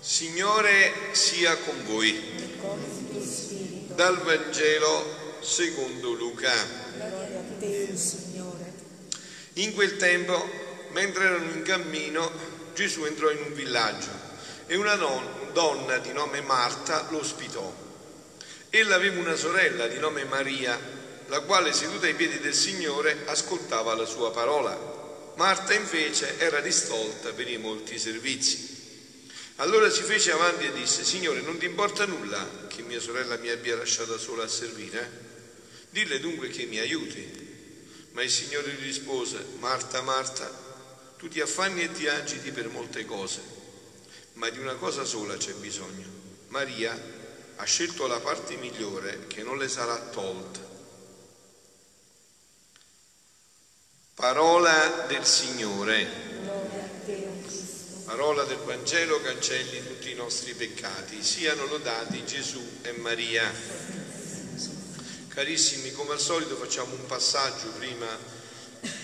Signore sia con voi. Dal Vangelo secondo Luca. In quel tempo, mentre erano in cammino, Gesù entrò in un villaggio e una non- donna di nome Marta lo ospitò. Ella aveva una sorella di nome Maria, la quale seduta ai piedi del Signore ascoltava la sua parola. Marta invece era distolta per i molti servizi. Allora si fece avanti e disse, Signore, non ti importa nulla che mia sorella mi abbia lasciata sola a servire? Dille dunque che mi aiuti. Ma il Signore gli rispose, Marta, Marta, tu ti affanni e ti agiti per molte cose, ma di una cosa sola c'è bisogno. Maria ha scelto la parte migliore che non le sarà tolta. Parola del Signore. Parola del Vangelo cancelli tutti i nostri peccati. Siano lodati Gesù e Maria. Carissimi, come al solito facciamo un passaggio prima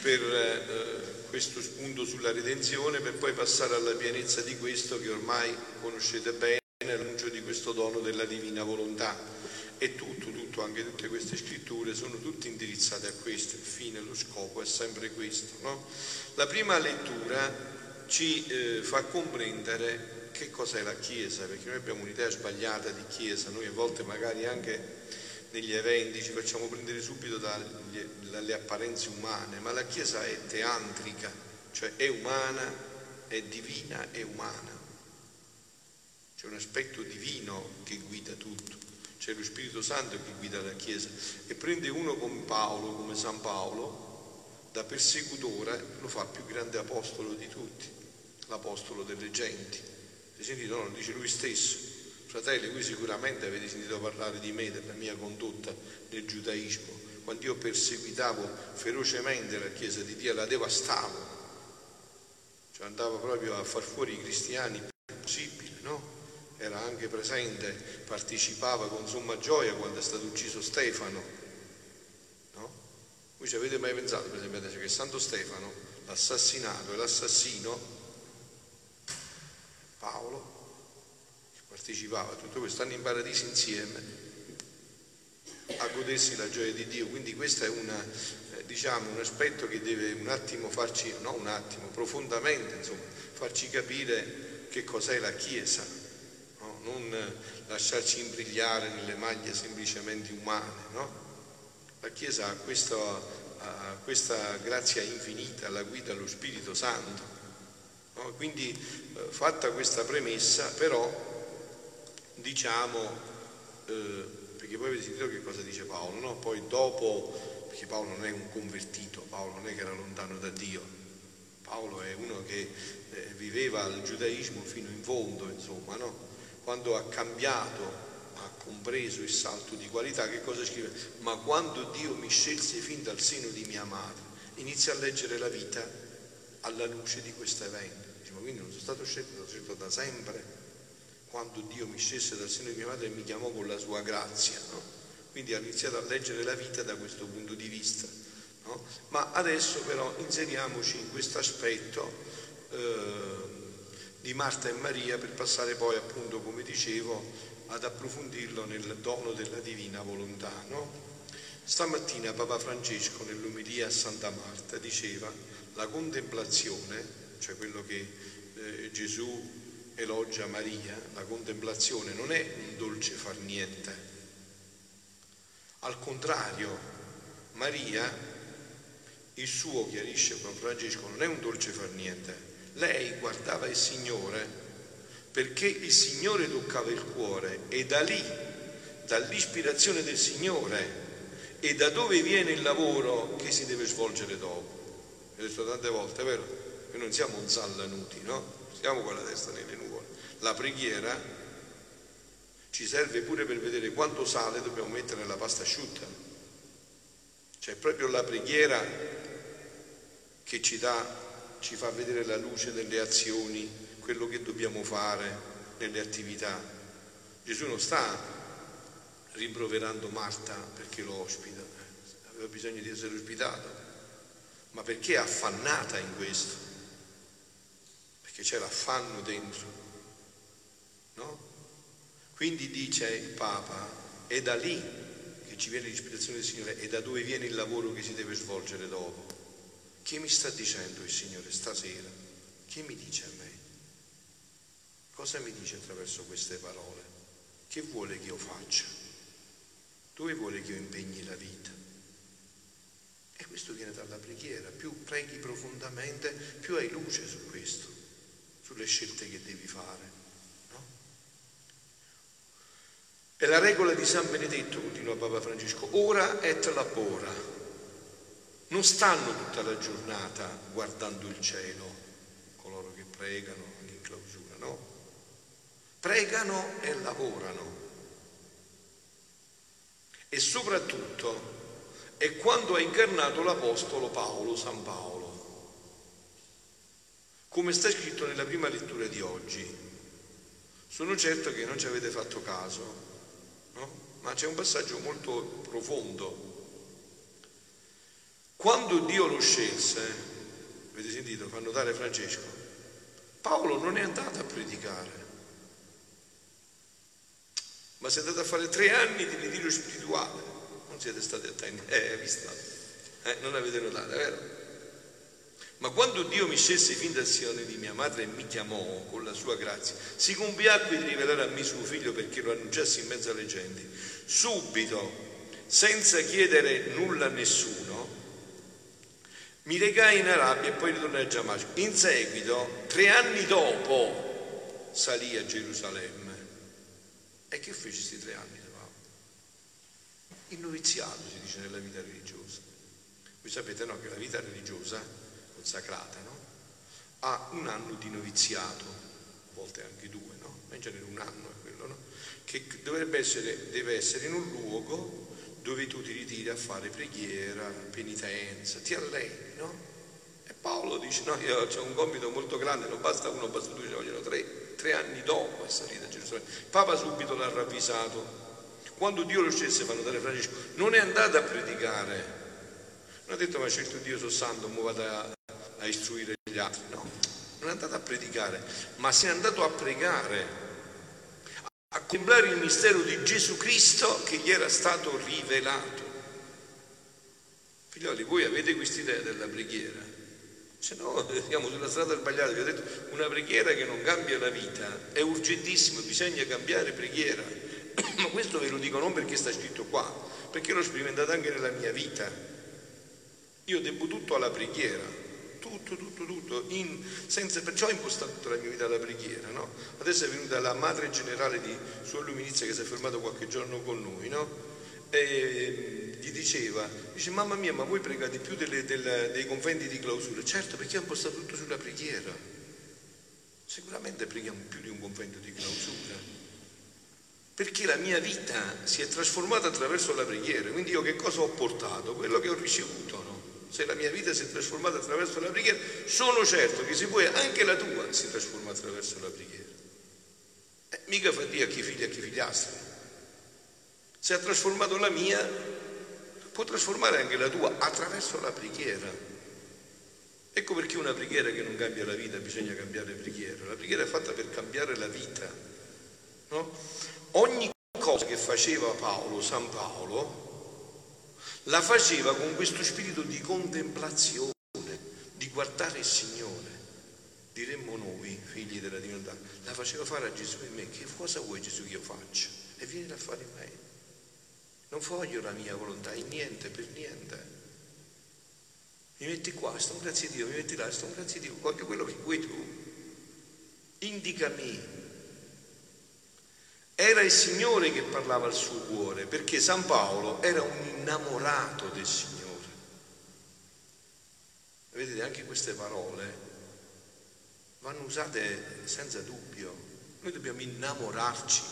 per eh, questo spunto sulla redenzione, per poi passare alla pienezza di questo che ormai conoscete bene, l'annuncio di questo dono della divina volontà. E tutto, tutto, anche tutte queste scritture sono tutte indirizzate a questo, il fine, lo scopo è sempre questo. No? La prima lettura ci eh, fa comprendere che cos'è la Chiesa, perché noi abbiamo un'idea sbagliata di Chiesa, noi a volte magari anche negli eventi ci facciamo prendere subito dagli- dalle apparenze umane, ma la Chiesa è teantrica, cioè è umana, è divina, è umana. C'è un aspetto divino che guida tutto, c'è lo Spirito Santo che guida la Chiesa e prende uno come Paolo, come San Paolo, da persecutore lo fa più grande apostolo di tutti, l'apostolo delle genti. Avete sentito? No, lo dice lui stesso. Fratelli, voi sicuramente avete sentito parlare di me, della mia condotta nel giudaismo. Quando io perseguitavo ferocemente la Chiesa di Dio, la devastavo. Cioè andavo proprio a far fuori i cristiani il più possibile, no? Era anche presente, partecipava con somma gioia quando è stato ucciso Stefano. No? Voi ci avete mai pensato, per esempio, adesso che Santo Stefano, l'assassinato e l'assassino, Paolo, partecipava a tutto questo, stanno in paradiso insieme a godersi la gioia di Dio. Quindi questo è una, eh, diciamo, un aspetto che deve un attimo farci, no un attimo, profondamente, insomma, farci capire che cos'è la Chiesa, no? non eh, lasciarci imbrigliare nelle maglie semplicemente umane. No? La Chiesa ha questa, ha questa grazia infinita, la guida allo Spirito Santo. Quindi eh, fatta questa premessa, però diciamo, eh, perché poi avete sentito che cosa dice Paolo, no? Poi dopo, perché Paolo non è un convertito, Paolo non è che era lontano da Dio, Paolo è uno che eh, viveva il giudaismo fino in fondo, insomma, no? Quando ha cambiato, ha compreso il salto di qualità, che cosa scrive? Ma quando Dio mi scelse fin dal seno di mia madre, inizia a leggere la vita alla luce di questo evento. Dice, ma quindi non sono stato scelto, sono scelto da sempre quando Dio mi scelse dal seno di mia madre e mi chiamò con la sua grazia. No? Quindi ha iniziato a leggere la vita da questo punto di vista. no? Ma adesso però inseriamoci in questo aspetto eh, di Marta e Maria per passare poi appunto, come dicevo, ad approfondirlo nel dono della divina volontà. no? Stamattina Papa Francesco nell'umilia a Santa Marta diceva la contemplazione, cioè quello che eh, Gesù elogia Maria, la contemplazione non è un dolce far niente. Al contrario, Maria, il suo chiarisce Papa Francesco, non è un dolce far niente. Lei guardava il Signore perché il Signore toccava il cuore e da lì, dall'ispirazione del Signore e da dove viene il lavoro che si deve svolgere dopo. Ho detto tante volte, vero? Noi non siamo un zallanuti, no? Siamo con la testa nelle nuvole. La preghiera ci serve pure per vedere quanto sale dobbiamo mettere nella pasta asciutta. Cioè proprio la preghiera che ci dà, ci fa vedere la luce delle azioni, quello che dobbiamo fare nelle attività. Gesù non sta rimproverando Marta perché lo ospita, aveva bisogno di essere ospitato, ma perché è affannata in questo, perché c'è l'affanno dentro, no? Quindi dice il Papa, è da lì che ci viene l'ispirazione del Signore, è da dove viene il lavoro che si deve svolgere dopo. Che mi sta dicendo il Signore stasera? Che mi dice a me? Cosa mi dice attraverso queste parole? Che vuole che io faccia? Dove vuole che io impegni la vita? E questo viene dalla preghiera. Più preghi profondamente, più hai luce su questo, sulle scelte che devi fare. No? È la regola di San Benedetto, continua Papa Francesco, ora et labora non stanno tutta la giornata guardando il cielo, coloro che pregano in clausura, no? Pregano e lavorano. E soprattutto è quando ha incarnato l'Apostolo Paolo, San Paolo. Come sta scritto nella prima lettura di oggi. Sono certo che non ci avete fatto caso, no? ma c'è un passaggio molto profondo quando Dio lo scelse, avete sentito, fa notare Francesco, Paolo non è andato a predicare, ma si è andato a fare tre anni di ritiro spirituale. Non siete stati attenti, eh, visto? Eh, non avete notato, è vero? Ma quando Dio mi scelse fin dal Sione di mia madre e mi chiamò con la sua grazia, si compiacque di rivelare a me suo figlio perché lo annunciassi in mezzo alle genti. Subito, senza chiedere nulla a nessuno, mi regai in Arabia e poi ritornai a Giamasco. In seguito, tre anni dopo, salì a Gerusalemme. E che fece questi tre anni? Il noviziato si dice nella vita religiosa. Voi sapete no, che la vita religiosa, consacrata, no? ha un anno di noviziato, a volte anche due, no? In genere un anno è quello, no? Che dovrebbe essere, deve essere in un luogo dove tu ti ritiri a fare preghiera, penitenza, ti alleni, no? E Paolo dice, no, io ho un compito molto grande, non basta uno, basta due, ce ne vogliono tre, tre anni dopo è salita a Gerusalemme. Papa subito l'ha ravvisato. Quando Dio lo scelse, fanno dare Francesco, non è andato a predicare, non ha detto ma certo Dio sono santo, mi vado a, a istruire gli altri, no, non è andato a predicare, ma si è andato a pregare a contemplare il mistero di Gesù Cristo che gli era stato rivelato. Figlioli, voi avete quest'idea della preghiera? Se no siamo sulla strada sbagliata, vi ho detto una preghiera che non cambia la vita, è urgentissimo, bisogna cambiare preghiera. Ma questo ve lo dico non perché sta scritto qua, perché l'ho sperimentato anche nella mia vita. Io devo tutto alla preghiera tutto, tutto, tutto, in, senza, perciò ho impostato tutta la mia vita alla preghiera, no? Adesso è venuta la madre generale di Sua Luminizia che si è fermata qualche giorno con noi, no? E gli diceva, dice mamma mia ma voi pregate più delle, delle, dei conventi di clausura? Certo perché ho impostato tutto sulla preghiera. Sicuramente preghiamo più di un convento di clausura perché la mia vita si è trasformata attraverso la preghiera, quindi io che cosa ho portato? Quello che ho ricevuto, no? Se la mia vita si è trasformata attraverso la preghiera, sono certo che se vuoi anche la tua si trasforma attraverso la preghiera. Eh, mica fa Dio a chi figlia e a chi figliastri. Se ha trasformato la mia, può trasformare anche la tua attraverso la preghiera. Ecco perché una preghiera che non cambia la vita, bisogna cambiare preghiera. La preghiera è fatta per cambiare la vita. No? Ogni cosa che faceva Paolo, San Paolo, la faceva con questo spirito di contemplazione, di guardare il Signore. Diremmo noi, figli della divinità, la faceva fare a Gesù e me. Che cosa vuoi Gesù che io faccia? E vieni a fare me. Non voglio la mia volontà, in niente, per niente. Mi metti qua, sto grazie a Dio, mi metti là, sto grazie a Dio, voglio quello che vuoi tu. Indicami era il Signore che parlava al suo cuore, perché San Paolo era un innamorato del Signore. Vedete, anche queste parole vanno usate senza dubbio. Noi dobbiamo innamorarci.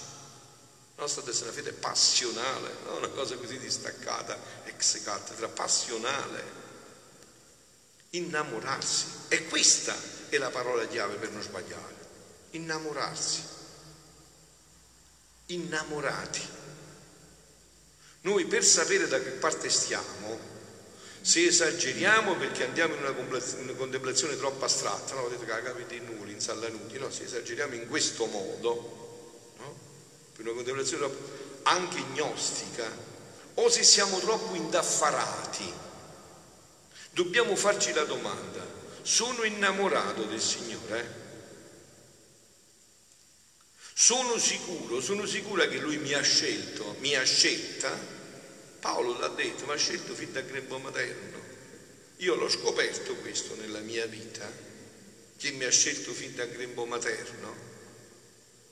La nostra testa è una fede passionale, non una cosa così distaccata, ex cattedra, passionale. Innamorarsi. E questa è la parola chiave per non sbagliare. innamorarsi, innamorati. Noi per sapere da che parte stiamo, se esageriamo perché andiamo in una contemplazione troppo astratta, no? Vedete che la capite in nulli, in sallanuti, no? Se esageriamo in questo modo, no? Per una contemplazione anche gnostica, o se siamo troppo indaffarati, dobbiamo farci la domanda, sono innamorato del Signore? Sono sicuro, sono sicura che Lui mi ha scelto, mi ha scelta Paolo l'ha detto, mi ha scelto fin da grembo materno. Io l'ho scoperto questo nella mia vita, che mi ha scelto fin da grembo materno,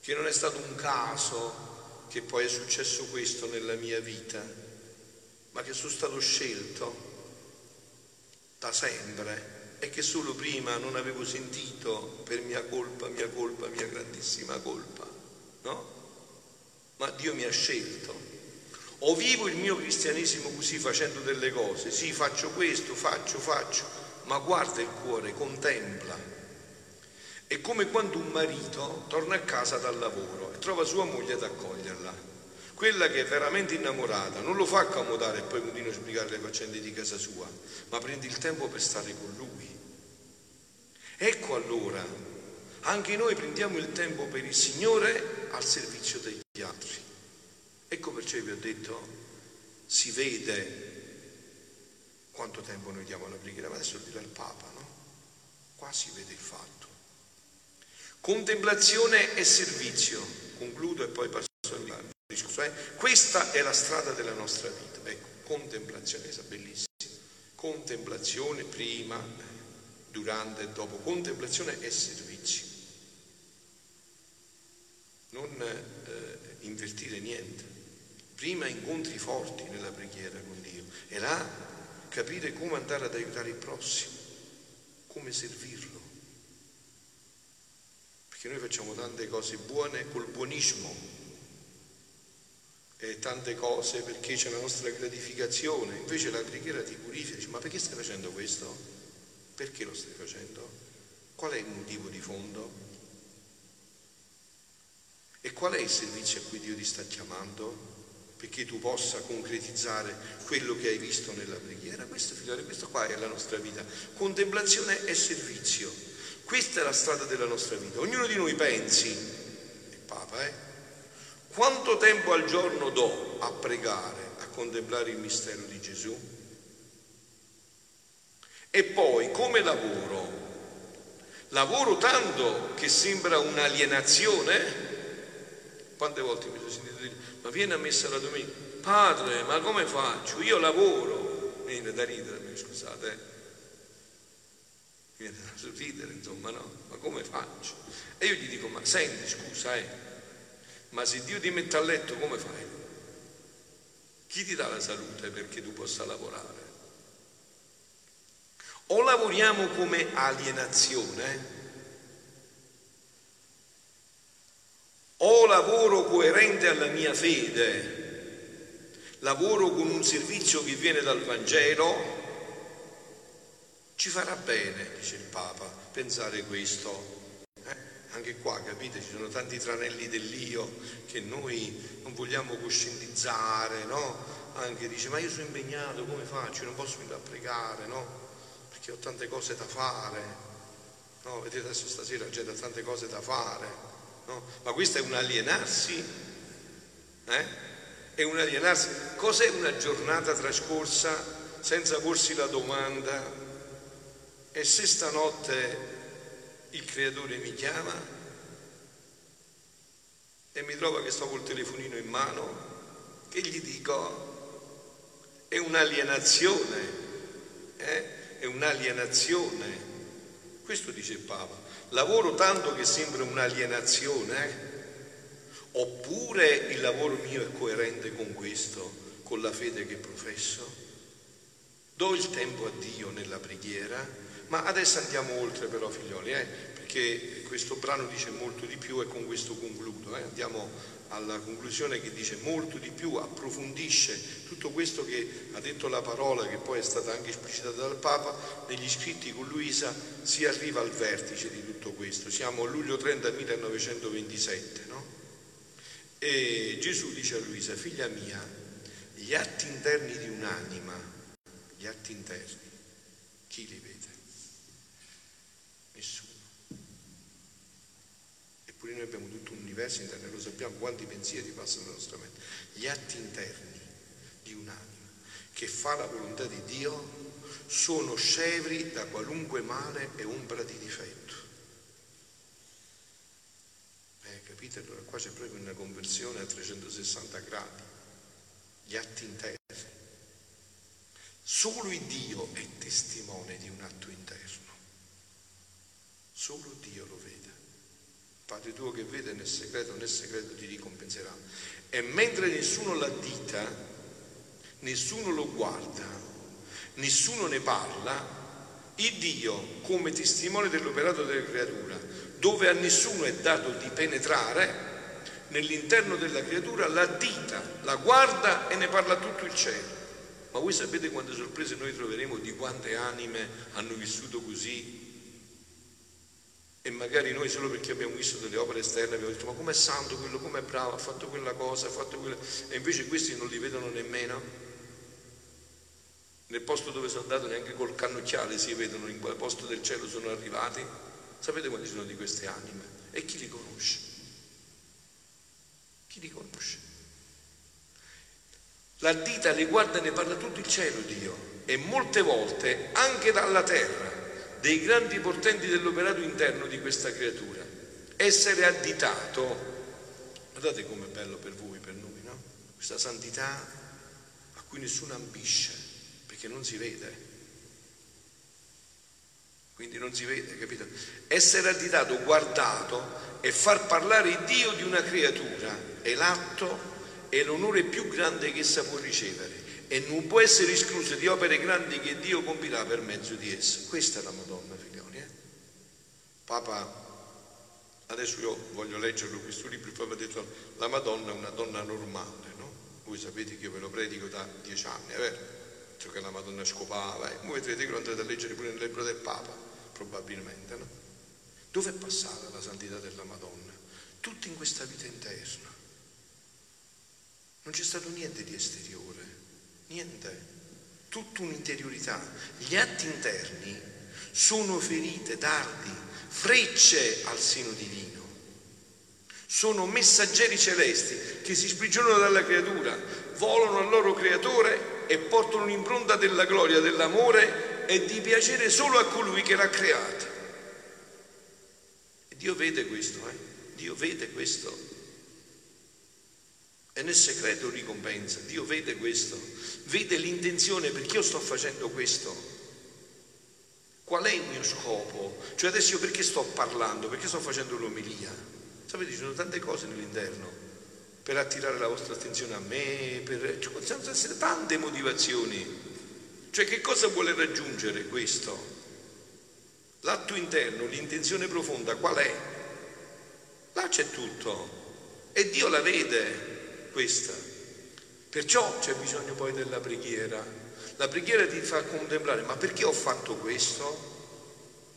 che non è stato un caso che poi è successo questo nella mia vita, ma che sono stato scelto da sempre e che solo prima non avevo sentito per mia colpa, mia colpa, mia grandissima colpa, no? Ma Dio mi ha scelto o vivo il mio cristianesimo così facendo delle cose, sì faccio questo, faccio, faccio, ma guarda il cuore, contempla. È come quando un marito torna a casa dal lavoro e trova sua moglie ad accoglierla. Quella che è veramente innamorata non lo fa accomodare e poi continua a spiegare le faccende di casa sua, ma prende il tempo per stare con lui. Ecco allora, anche noi prendiamo il tempo per il Signore al servizio degli altri. Ecco perciò vi ho detto, si vede quanto tempo noi diamo alla preghiera, ma adesso lo dirà il Papa, no? Qua si vede il fatto. Contemplazione e servizio, concludo e poi passo discorso. Eh? Questa è la strada della nostra vita. Ecco, contemplazione, questa bellissima. Contemplazione prima, durante e dopo. Contemplazione e servizio. Non eh, invertire niente prima incontri forti nella preghiera con Dio e là capire come andare ad aiutare il prossimo, come servirlo. Perché noi facciamo tante cose buone col buonismo e tante cose perché c'è la nostra gratificazione, invece la preghiera ti purifica, dici ma perché stai facendo questo? Perché lo stai facendo? Qual è il motivo di fondo? E qual è il servizio a cui Dio ti sta chiamando? perché tu possa concretizzare quello che hai visto nella preghiera. Questo, figlioli, questo qua è la nostra vita. Contemplazione e servizio. Questa è la strada della nostra vita. Ognuno di noi pensi, il Papa, eh? Quanto tempo al giorno do a pregare, a contemplare il mistero di Gesù? E poi come lavoro? Lavoro tanto che sembra un'alienazione? Quante volte mi sono sentito dire ma viene a messa la domenica, padre, ma come faccio? Io lavoro, viene da ridere, scusate, eh. viene da sorridere, insomma, no? Ma come faccio? E io gli dico, ma senti, scusa, eh, ma se Dio ti mette a letto, come fai? Chi ti dà la salute perché tu possa lavorare? O lavoriamo come alienazione, o lavoro coerente alla mia fede, lavoro con un servizio che viene dal Vangelo, ci farà bene, dice il Papa, pensare questo. Anche qua, capite, ci sono tanti tranelli dell'io che noi non vogliamo coscientizzare, no? Anche dice, ma io sono impegnato, come faccio? Non posso venire a pregare, no? Perché ho tante cose da fare. No, vedete adesso stasera gente ha tante cose da fare no? Ma questo è un alienarsi, eh? È un alienarsi. Cos'è una giornata trascorsa senza porsi la domanda e se stanotte il creatore mi chiama e mi trova che sto col telefonino in mano, che gli dico? È un'alienazione, eh? è un'alienazione. Questo dice il Papa. Lavoro tanto che sembra un'alienazione, eh? oppure il lavoro mio è coerente con questo, con la fede che professo? Do il tempo a Dio nella preghiera, ma adesso andiamo oltre però figlioli, eh? perché questo brano dice molto di più e con questo concludo. Eh? Andiamo alla conclusione che dice molto di più, approfondisce tutto questo che ha detto la parola, che poi è stata anche esplicitata dal Papa, negli scritti con Luisa si arriva al vertice di tutto questo. Siamo a luglio 30 1927, no? E Gesù dice a Luisa, figlia mia, gli atti interni di un'anima, gli atti interni, chi li vede? Nessuno. Eppure noi abbiamo tutto un universo interno, lo sappiamo quanti pensieri passano nella nostra mente. Gli atti interni di un'anima che fa la volontà di Dio sono scevri da qualunque male e ombra di difetto. Eh, capite? Allora qua c'è proprio una conversione a 360 gradi. Gli atti interni. Solo il Dio è testimone di un atto interno. Solo Dio lo vede. Padre tuo che vede nel segreto, nel segreto ti ricompenserà. E mentre nessuno l'addita, nessuno lo guarda, nessuno ne parla, il Dio, come testimone dell'operato della creatura, dove a nessuno è dato di penetrare, nell'interno della creatura l'addita, la guarda e ne parla tutto il cielo. Ma voi sapete quante sorprese noi troveremo di quante anime hanno vissuto così? E magari noi solo perché abbiamo visto delle opere esterne abbiamo detto ma com'è santo quello, com'è bravo, ha fatto quella cosa, ha fatto quella... E invece questi non li vedono nemmeno. Nel posto dove sono andato neanche col cannocchiale si vedono, in quale posto del cielo sono arrivati. Sapete quanti sono di queste anime? E chi li conosce? Chi li conosce? La dita le guarda e ne parla tutto il cielo Dio e molte volte anche dalla terra dei grandi portenti dell'operato interno di questa creatura. Essere additato, guardate com'è bello per voi, per noi, no? Questa santità a cui nessuno ambisce, perché non si vede. Quindi non si vede, capito? Essere additato, guardato e far parlare Dio di una creatura è l'atto è l'onore più grande che essa può ricevere e non può essere esclusa di opere grandi che Dio compirà per mezzo di essa. Questa è la Madonna, figlioli. Eh? Papa, adesso io voglio leggerlo questo libro, il Papa ha detto la Madonna è una donna normale, no? Voi sapete che io ve lo predico da dieci anni, è vero? Che la Madonna scopava, e eh? voi vedrete che lo andrete a leggere pure nel libro del Papa, probabilmente, no? Dove è passata la santità della Madonna? Tutta in questa vita interna. Non c'è stato niente di esteriore, niente, tutta un'interiorità. Gli atti interni sono ferite, dardi, frecce al seno divino. Sono messaggeri celesti che si sprigionano dalla creatura, volano al loro creatore e portano un'impronta della gloria, dell'amore e di piacere solo a colui che l'ha creata. Dio vede questo, eh? Dio vede questo. E nel segreto ricompensa. Dio vede questo, vede l'intenzione perché io sto facendo questo. Qual è il mio scopo? Cioè adesso io perché sto parlando? Perché sto facendo l'omelia? Sapete, ci sono tante cose nell'interno per attirare la vostra attenzione a me, per... Cioè, possono essere tante motivazioni. Cioè che cosa vuole raggiungere questo? L'atto interno, l'intenzione profonda, qual è? Là c'è tutto e Dio la vede questa. Perciò c'è bisogno poi della preghiera. La preghiera ti fa contemplare, ma perché ho fatto questo?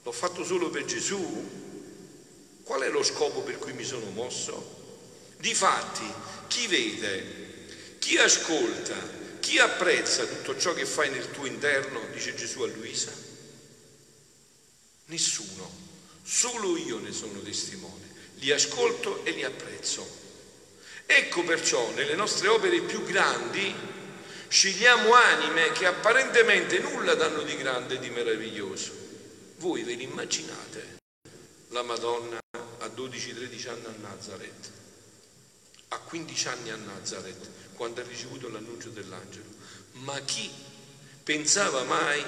L'ho fatto solo per Gesù? Qual è lo scopo per cui mi sono mosso? Difatti, chi vede, chi ascolta, chi apprezza tutto ciò che fai nel tuo interno, dice Gesù a Luisa? Nessuno, solo io ne sono testimone, li ascolto e li apprezzo. Ecco perciò nelle nostre opere più grandi scegliamo anime che apparentemente nulla danno di grande e di meraviglioso. Voi ve l'immaginate la Madonna a 12-13 anni a Nazareth, a 15 anni a Nazareth, quando ha ricevuto l'annuncio dell'angelo. Ma chi pensava mai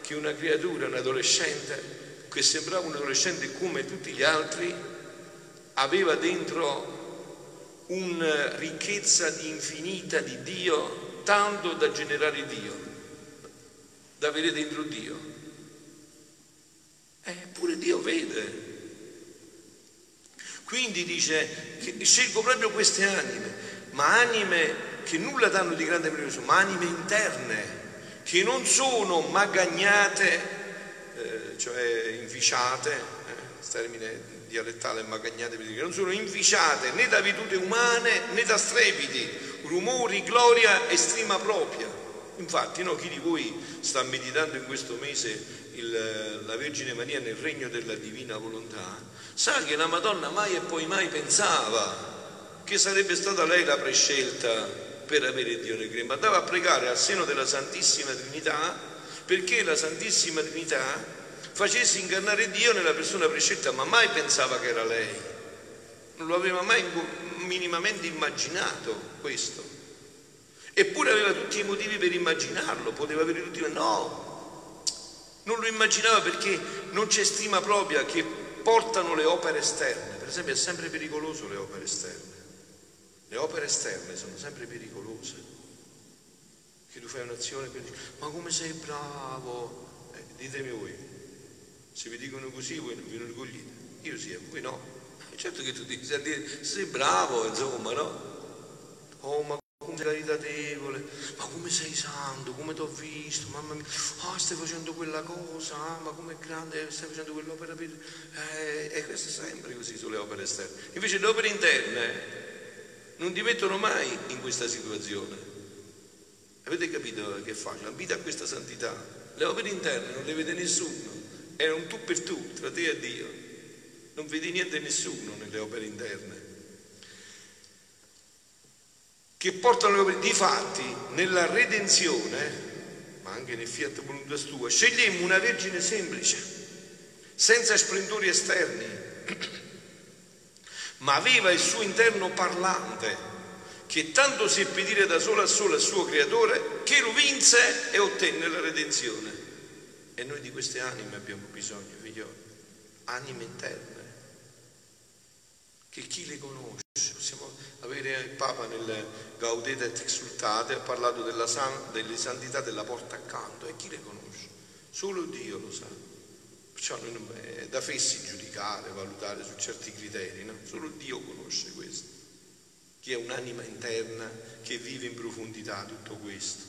che una creatura, un adolescente, che sembrava un adolescente come tutti gli altri, aveva dentro una ricchezza di infinita di Dio, tanto da generare Dio, da avere dentro Dio. Eppure Dio vede, Quindi dice scelgo proprio queste anime, ma anime che nulla danno di grande meraviglioso, ma anime interne, che non sono magagnate, eh, cioè inficiate, eh, termine dialettale magagnate, che non sono inficiate né da vedute umane né da strepiti, rumori, gloria e stima propria. Infatti, no, chi di voi sta meditando in questo mese il, la Vergine Maria nel regno della divina volontà, sa che la Madonna mai e poi mai pensava che sarebbe stata lei la prescelta per avere Dio nel grembo, andava a pregare al seno della Santissima Trinità perché la Santissima Trinità facesse incarnare Dio nella persona prescelta, ma mai pensava che era lei, non lo aveva mai minimamente immaginato questo. Eppure aveva tutti i motivi per immaginarlo, poteva avere tutti i no, non lo immaginava perché non c'è stima propria che portano le opere esterne. Per esempio è sempre pericoloso le opere esterne. Le opere esterne sono sempre pericolose. Che tu fai un'azione e dici, ma come sei bravo? Eh, ditemi voi, se vi dicono così voi non vi orgoglite. Io sì, voi no. Certo che tu dici, sei bravo, insomma, no? Oh, ma come sei caritatevole, ma come sei santo, come ti ho visto, mamma mia, oh, stai facendo quella cosa, ah, ma come è grande, stai facendo quell'opera per... Eh, e questo è sempre così sulle opere esterne. Invece le opere interne non ti mettono mai in questa situazione. Avete capito che è facile? Abita a questa santità. Le opere interne non le vede nessuno, è un tu per tu tra te e Dio. Non vedi niente nessuno nelle opere interne. Che portano le opere. Difatti, nella redenzione, ma anche nel fiat voluntas tua, scegliamo una vergine semplice, senza splendori esterni ma aveva il suo interno parlante, che tanto seppe dire da sola a sola al suo creatore, che lo vinse e ottenne la redenzione. E noi di queste anime abbiamo bisogno, figlioli, anime interne, che chi le conosce, possiamo avere il Papa nel Gaudete et Exultate, ha parlato della san, delle santità della porta accanto, e chi le conosce? Solo Dio lo sa. Perciò non è da fessi giudicare, valutare su certi criteri, no? Solo Dio conosce questo. Chi è un'anima interna che vive in profondità tutto questo.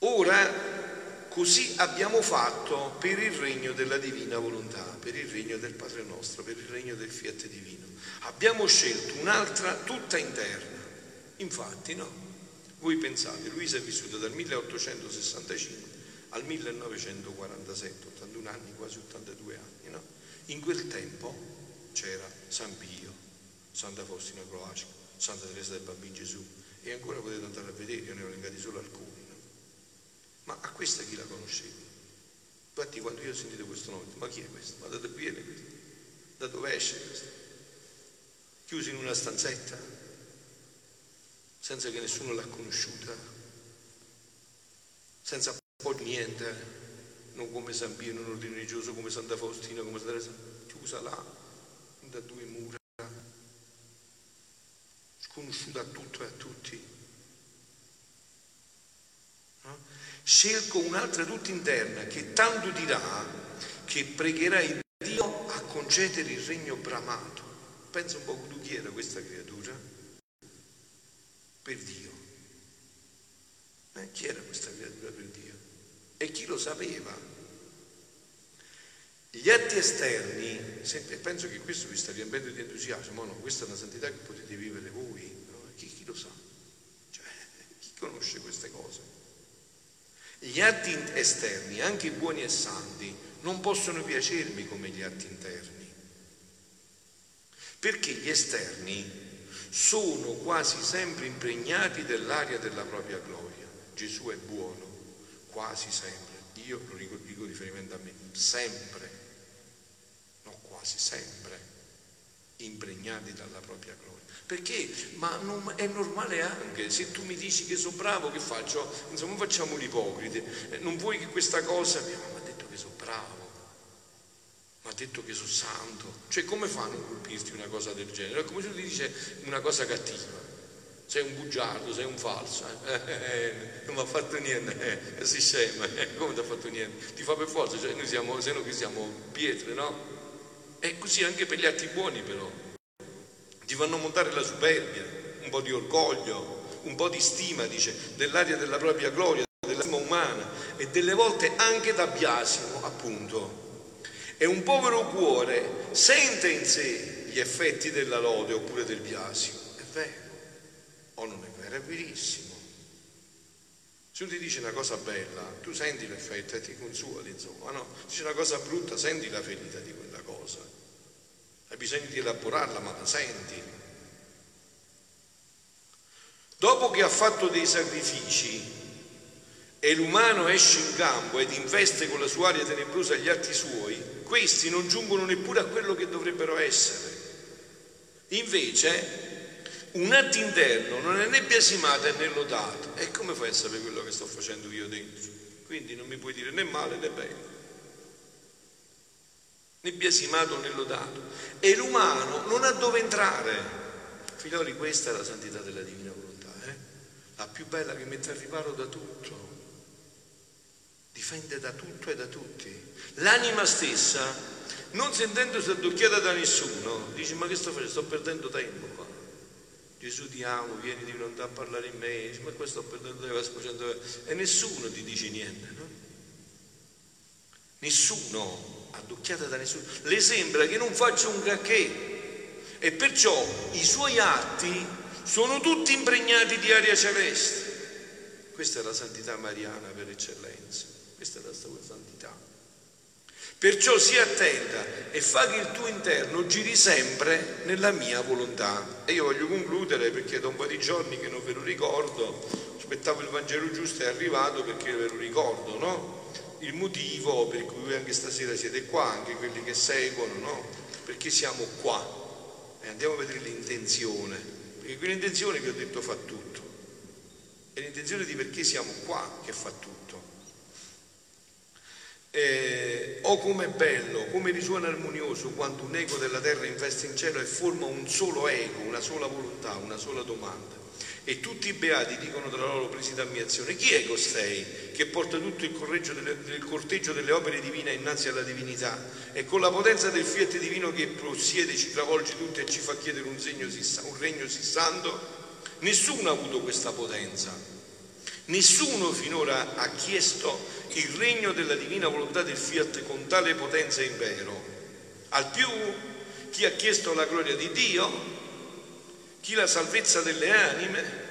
Ora, così abbiamo fatto per il regno della divina volontà, per il regno del Padre nostro, per il regno del fiat divino. Abbiamo scelto un'altra tutta interna. Infatti, no? Voi pensate, Luisa è vissuta dal 1865 al 1947, 81 anni, quasi 82 anni. No? In quel tempo c'era San Pio, Santa Faustina Croacica, Santa Teresa del Bambino Gesù e ancora potete andare a vedere, io ne ho elencati solo alcuni. Ma a questa chi la conosceva? Infatti quando io ho sentito questo nome, ma chi è questo? Ma da dove viene questo? Da dove esce questo? Chiuso in una stanzetta, senza che nessuno l'ha conosciuta, senza poi niente, non come San Pio, non ordine religioso, come Santa Faustina, come Santa Teresa, chiusa là, da due mura, sconosciuta a tutto e a tutti. No? Scelgo un'altra tutta interna che tanto dirà che pregherai Dio a concedere il regno bramato. Pensa un po' tu chi era questa creatura? Per Dio. Eh, chi era questa creatura per Dio? E chi lo sapeva? Gli atti esterni, senti, penso che questo vi sta riempendo di entusiasmo, no? Questa è una santità che potete vivere voi, no? chi, chi lo sa? Cioè, chi conosce queste cose? Gli atti esterni, anche buoni e santi, non possono piacermi come gli atti interni. Perché gli esterni sono quasi sempre impregnati dell'aria della propria gloria. Gesù è buono, quasi sempre, io lo dico, riferimento a me, sempre, no quasi sempre, impregnati dalla propria gloria. Perché? Ma non, è normale anche, se tu mi dici che sono bravo, che faccio? Insomma, non facciamo l'ipocrite, eh, non vuoi che questa cosa, mi ha detto che sono bravo, mi ha detto che sono santo, cioè come fanno a colpirti una cosa del genere? È come se tu ti dice una cosa cattiva sei un bugiardo, sei un falso, eh? Eh, non mi ha fatto niente, eh, si scema, eh, come ti ha fatto niente? Ti fa per forza, cioè noi siamo, se no che siamo pietre, no? È così anche per gli atti buoni però. Ti fanno montare la superbia, un po' di orgoglio, un po' di stima, dice, dell'aria della propria gloria, della stima umana e delle volte anche da biasimo, appunto. E un povero cuore sente in sé gli effetti della lode oppure del biasimo. È vero, o non è vero, è verissimo. Se uno ti dice una cosa bella, tu senti l'effetto e ti consoli, insomma, no? Dice una cosa brutta, senti la ferita di quella cosa. Hai bisogno di elaborarla, ma la senti. Dopo che ha fatto dei sacrifici e l'umano esce in campo ed investe con la sua aria tenebrosa gli atti suoi, questi non giungono neppure a quello che dovrebbero essere. Invece un atto interno non è né biasimato né lodato. E come fai a sapere quello che sto facendo io dentro? Quindi non mi puoi dire né male né bene. Né biasimato né lodato. E l'umano non ha dove entrare. Figlioli, questa è la santità della divina volontà, eh? la più bella che mette al riparo da tutto, difende da tutto e da tutti. L'anima stessa, non sentendosi addocchiata da nessuno, dice ma che sto facendo? Sto perdendo tempo qua. Gesù ti amo, vieni di volontà a parlare in me, ma questo sto perdendo tempo, e nessuno ti dice niente, no? Nessuno, addocchiata da nessuno. Le sembra che non faccia un granché e perciò i suoi atti sono tutti impregnati di aria celeste. Questa è la santità mariana per eccellenza, questa è la sua santità. Perciò sii attenta e fa che il tuo interno giri sempre nella mia volontà. E io voglio concludere perché da un po' di giorni che non ve lo ricordo, aspettavo il Vangelo giusto, è arrivato perché ve lo ricordo, no? Il motivo per cui anche stasera siete qua, anche quelli che seguono, no? Perché siamo qua. E andiamo a vedere l'intenzione, perché quell'intenzione che ho detto fa tutto. È l'intenzione di perché siamo qua che fa tutto. Eh, oh come bello, come risuona armonioso quando un eco della terra investe in cielo e forma un solo eco, una sola volontà, una sola domanda. E tutti i beati dicono tra loro presi d'ammirazione, chi è costei che porta tutto il, delle, il corteggio delle opere divine innanzi alla divinità e con la potenza del fiat divino che possiede ci travolge tutti e ci fa chiedere un, segno, un regno sì santo? Nessuno ha avuto questa potenza, nessuno finora ha chiesto il regno della divina volontà del fiat con tale potenza e impero. Al più chi ha chiesto la gloria di Dio, chi la salvezza delle anime,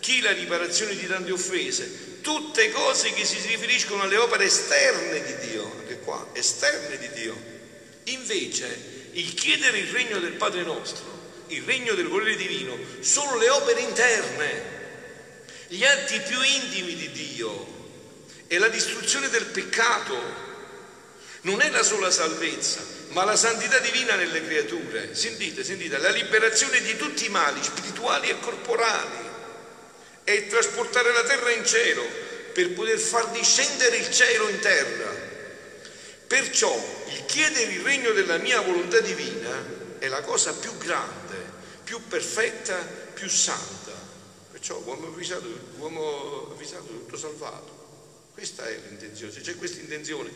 chi la riparazione di tante offese, tutte cose che si riferiscono alle opere esterne di Dio, anche qua, esterne di Dio. Invece il chiedere il regno del Padre nostro, il regno del volere divino, sono le opere interne, gli atti più intimi di Dio, è la distruzione del peccato. Non è la sola salvezza, ma la santità divina nelle creature. Sentite, sentite, la liberazione di tutti i mali spirituali e corporali. È trasportare la terra in cielo per poter far discendere il cielo in terra. Perciò il chiedere il regno della mia volontà divina è la cosa più grande, più perfetta, più santa. Perciò uomo avvisato, uomo avvisato tutto salvato. Questa è l'intenzione, se c'è questa intenzione,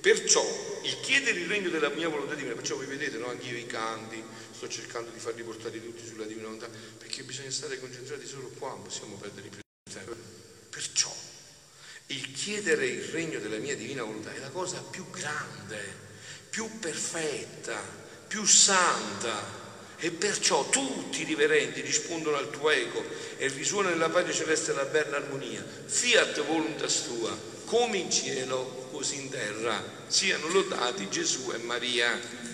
perciò il chiedere il regno della mia volontà divina, perciò voi vedete, no? anche io i canti, sto cercando di farli portare tutti sulla divina volontà, perché bisogna stare concentrati solo qua, non possiamo perdere più tempo. Perciò il chiedere il regno della mia divina volontà è la cosa più grande, più perfetta, più santa, e perciò tutti i riverenti rispondono al tuo eco e risuona nella pace celeste la bella armonia. Fiat voluntas tua, come in cielo, così in terra. Siano lodati Gesù e Maria.